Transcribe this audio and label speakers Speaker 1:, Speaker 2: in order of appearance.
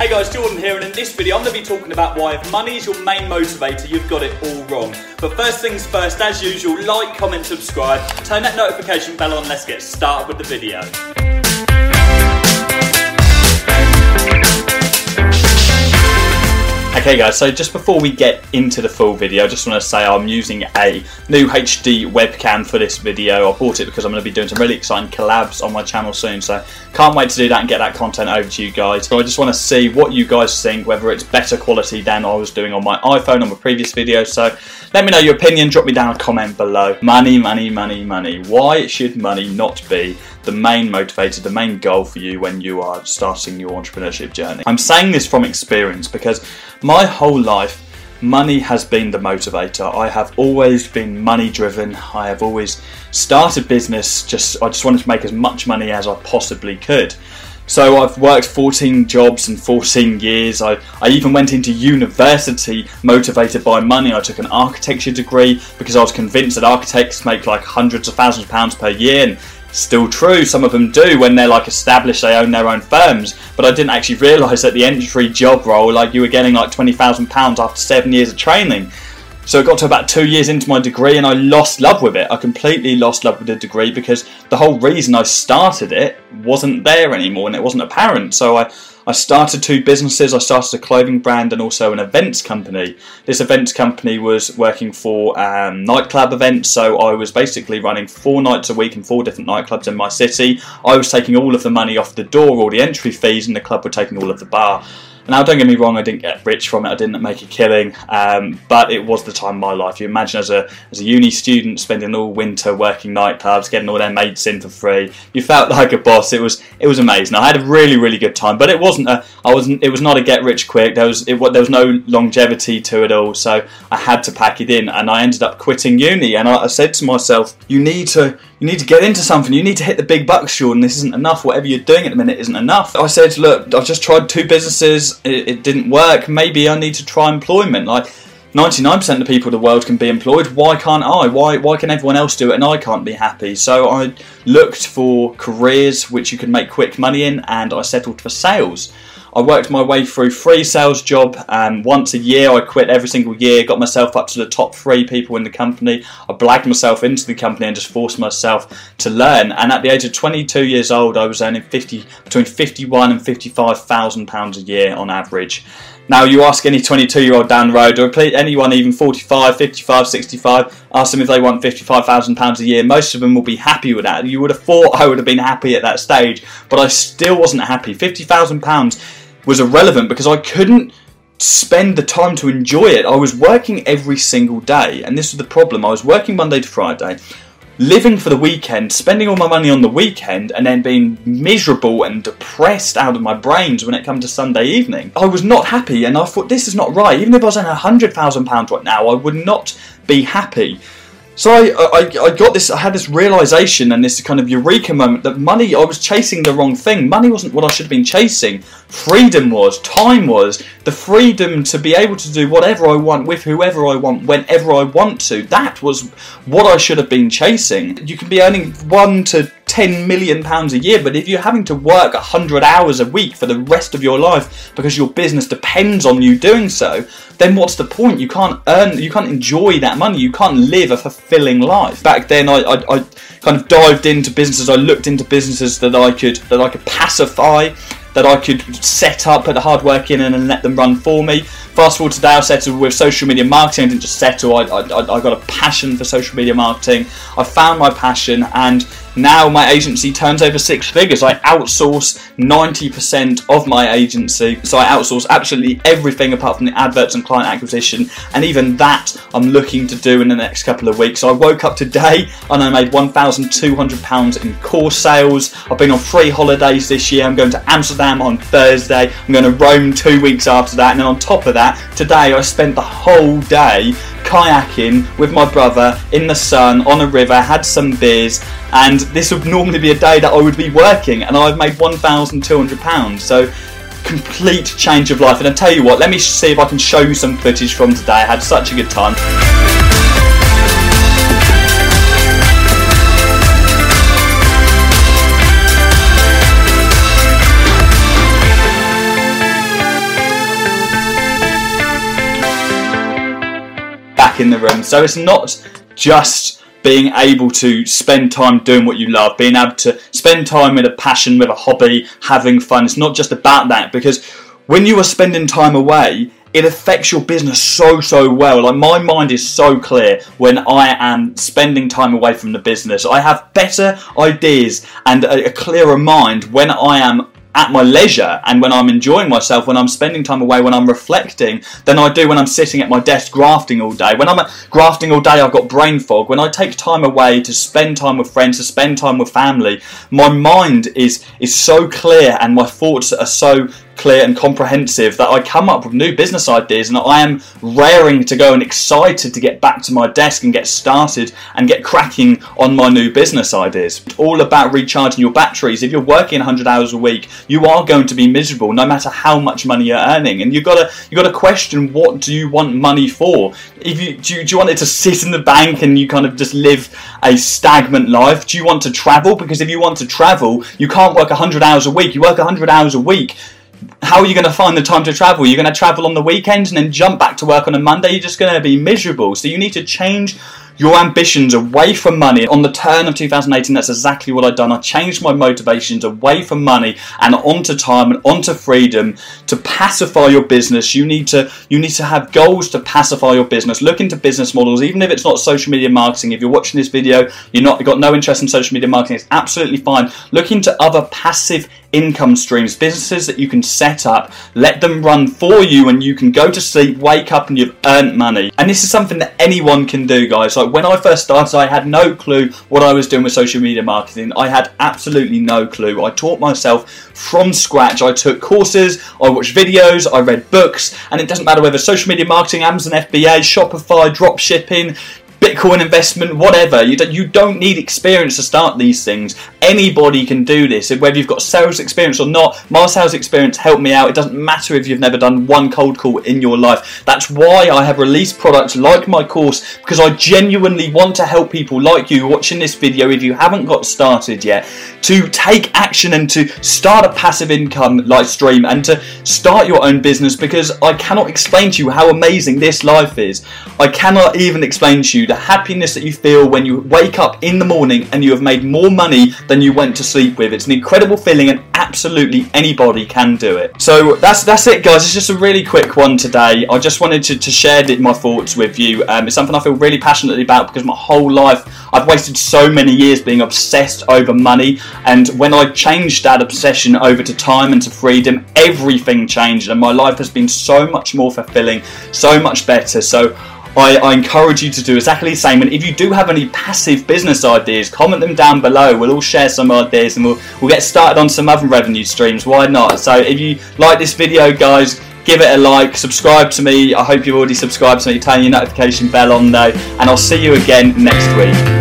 Speaker 1: Hey guys, Jordan here, and in this video I'm going to be talking about why if money is your main motivator, you've got it all wrong. But first things first, as usual, like, comment, subscribe, turn that notification bell on, let's get started with the video. Okay guys, so just before we get into the full video, I just want to say I'm using a new HD webcam for this video. I bought it because I'm going to be doing some really exciting collabs on my channel soon, so can't wait to do that and get that content over to you guys. So I just want to see what you guys think, whether it's better quality than I was doing on my iPhone on my previous video. So let me know your opinion, drop me down a comment below. Money, money, money, money. Why should money not be the main motivator, the main goal for you when you are starting your entrepreneurship journey. I'm saying this from experience because my whole life, money has been the motivator. I have always been money driven. I have always started business just I just wanted to make as much money as I possibly could. So I've worked 14 jobs in 14 years. I, I even went into university motivated by money. I took an architecture degree because I was convinced that architects make like hundreds of thousands of pounds per year and Still true, some of them do when they're like established, they own their own firms. But I didn't actually realise that the entry job role, like you were getting like £20,000 after seven years of training. So it got to about two years into my degree and I lost love with it. I completely lost love with the degree because the whole reason I started it wasn't there anymore and it wasn't apparent. So I, I started two businesses. I started a clothing brand and also an events company. This events company was working for um, nightclub events, so I was basically running four nights a week in four different nightclubs in my city. I was taking all of the money off the door, all the entry fees, and the club were taking all of the bar. Now, don't get me wrong, I didn't get rich from it, I didn't make a killing, um, but it was the time of my life. You imagine as a, as a uni student spending all winter working nightclubs, getting all their mates in for free. You felt like a boss. It was it was amazing. I had a really really good time, but it wasn't a I wasn't it was not a get rich quick. There was it, there was no longevity to it all, so I had to pack it in, and I ended up quitting uni. And I, I said to myself, you need to you need to get into something. You need to hit the big bucks, Jordan. This isn't enough. Whatever you're doing at the minute isn't enough. I said, look, I've just tried two businesses. It, it didn't work. Maybe I need to try employment. Like 99% of the people in the world can be employed. Why can't I? Why why can everyone else do it and I can't be happy? So I looked for careers which you could make quick money in, and I settled for sales. I worked my way through three sales job and once a year I quit every single year, got myself up to the top three people in the company. I blagged myself into the company and just forced myself to learn. And at the age of 22 years old, I was earning 50 between 51 and 55 thousand pounds a year on average. Now, you ask any 22 year old down the road, or anyone even 45, 55, 65, ask them if they want £55,000 a year. Most of them will be happy with that. You would have thought I would have been happy at that stage, but I still wasn't happy. £50,000 was irrelevant because I couldn't spend the time to enjoy it. I was working every single day, and this was the problem. I was working Monday to Friday, living for the weekend, spending all my money on the weekend, and then being miserable and depressed out of my brains when it comes to Sunday evening. I was not happy, and I thought this is not right. Even if I was earning hundred thousand pounds right now, I would not be happy. So I, I, I got this, I had this realization and this kind of eureka moment that money, I was chasing the wrong thing. Money wasn't what I should have been chasing. Freedom was, time was, the freedom to be able to do whatever I want with whoever I want, whenever I want to. That was what I should have been chasing. You can be earning one to 10 million pounds a year, but if you're having to work 100 hours a week for the rest of your life because your business depends on you doing so, then what's the point? You can't earn, you can't enjoy that money, you can't live a fulfilling life. Back then, I, I, I kind of dived into businesses, I looked into businesses that I could, that I could pacify, that I could set up, put the hard work in, and, let them run for me. Fast forward today, I settled with social media marketing. I didn't just settle, I, I, I got a passion for social media marketing. I found my passion, and now my agency turns over six figures. I outsource 90% of my agency, so I outsource absolutely everything apart from the adverts and client acquisition, and even that I'm looking to do in the next couple of weeks. So I woke up today and I made £1,200 in course sales. I've been on three holidays this year. I'm going to Amsterdam on Thursday. I'm going to Rome two weeks after that, and then on top of that, today I spent the whole day kayaking with my brother in the sun on a river, had some beers, and this would normally be a day that I would be working, and I've made £1,200. So, complete change of life. And I tell you what, let me see if I can show you some footage from today. I had such a good time. Back in the room. So it's not just being able to spend time doing what you love, being able to spend time with a passion, with a hobby, having fun. It's not just about that because when you are spending time away, it affects your business so so well like my mind is so clear when i am spending time away from the business i have better ideas and a, a clearer mind when i am at my leisure and when I'm enjoying myself, when I'm spending time away, when I'm reflecting, than I do when I'm sitting at my desk grafting all day. When I'm grafting all day, I've got brain fog. When I take time away to spend time with friends, to spend time with family, my mind is is so clear and my thoughts are so clear and comprehensive that I come up with new business ideas and I am raring to go and excited to get back to my desk and get started and get cracking on my new business ideas. It's all about recharging your batteries. If you're working 100 hours a week, you are going to be miserable no matter how much money you're earning. And you've got to you've got to question what do you want money for? If you do, you do you want it to sit in the bank and you kind of just live a stagnant life? Do you want to travel? Because if you want to travel, you can't work 100 hours a week. You work 100 hours a week how are you going to find the time to travel? You're going to travel on the weekends and then jump back to work on a Monday. You're just going to be miserable. So you need to change your ambitions away from money. On the turn of 2018, that's exactly what I've done. I changed my motivations away from money and onto time and onto freedom to pacify your business. You need to you need to have goals to pacify your business. Look into business models, even if it's not social media marketing. If you're watching this video, you're not you've got no interest in social media marketing, it's absolutely fine. Look into other passive income streams, businesses that you can set up, let them run for you, and you can go to sleep, wake up, and you've earned money. And this is something that anyone can do, guys. Like when I first started, I had no clue what I was doing with social media marketing. I had absolutely no clue. I taught myself from scratch. I took courses, I watched videos, I read books, and it doesn't matter whether social media marketing, Amazon FBA, Shopify, drop shipping, Bitcoin investment, whatever. You don't, you don't need experience to start these things. Anybody can do this. Whether you've got sales experience or not, my sales experience helped me out. It doesn't matter if you've never done one cold call in your life. That's why I have released products like my course because I genuinely want to help people like you watching this video if you haven't got started yet to take action and to start a passive income live stream and to start your own business because I cannot explain to you how amazing this life is. I cannot even explain to you the happiness that you feel when you wake up in the morning and you have made more money than you went to sleep with. It's an incredible feeling and absolutely anybody can do it. So that's that's it guys. It's just a really quick one today. I just wanted to, to share my thoughts with you. Um, it's something I feel really passionately about because my whole life I've wasted so many years being obsessed over money and when I changed that obsession over to time and to freedom, everything changed and my life has been so much more fulfilling, so much better. So I, I, encourage you to do exactly the same. And if you do have any passive business ideas, comment them down below. We'll all share some ideas and we'll, we'll get started on some other revenue streams. Why not? So if you like this video, guys, give it a like, subscribe to me. I hope you've already subscribed to me, turn your notification bell on though, and I'll see you again next week.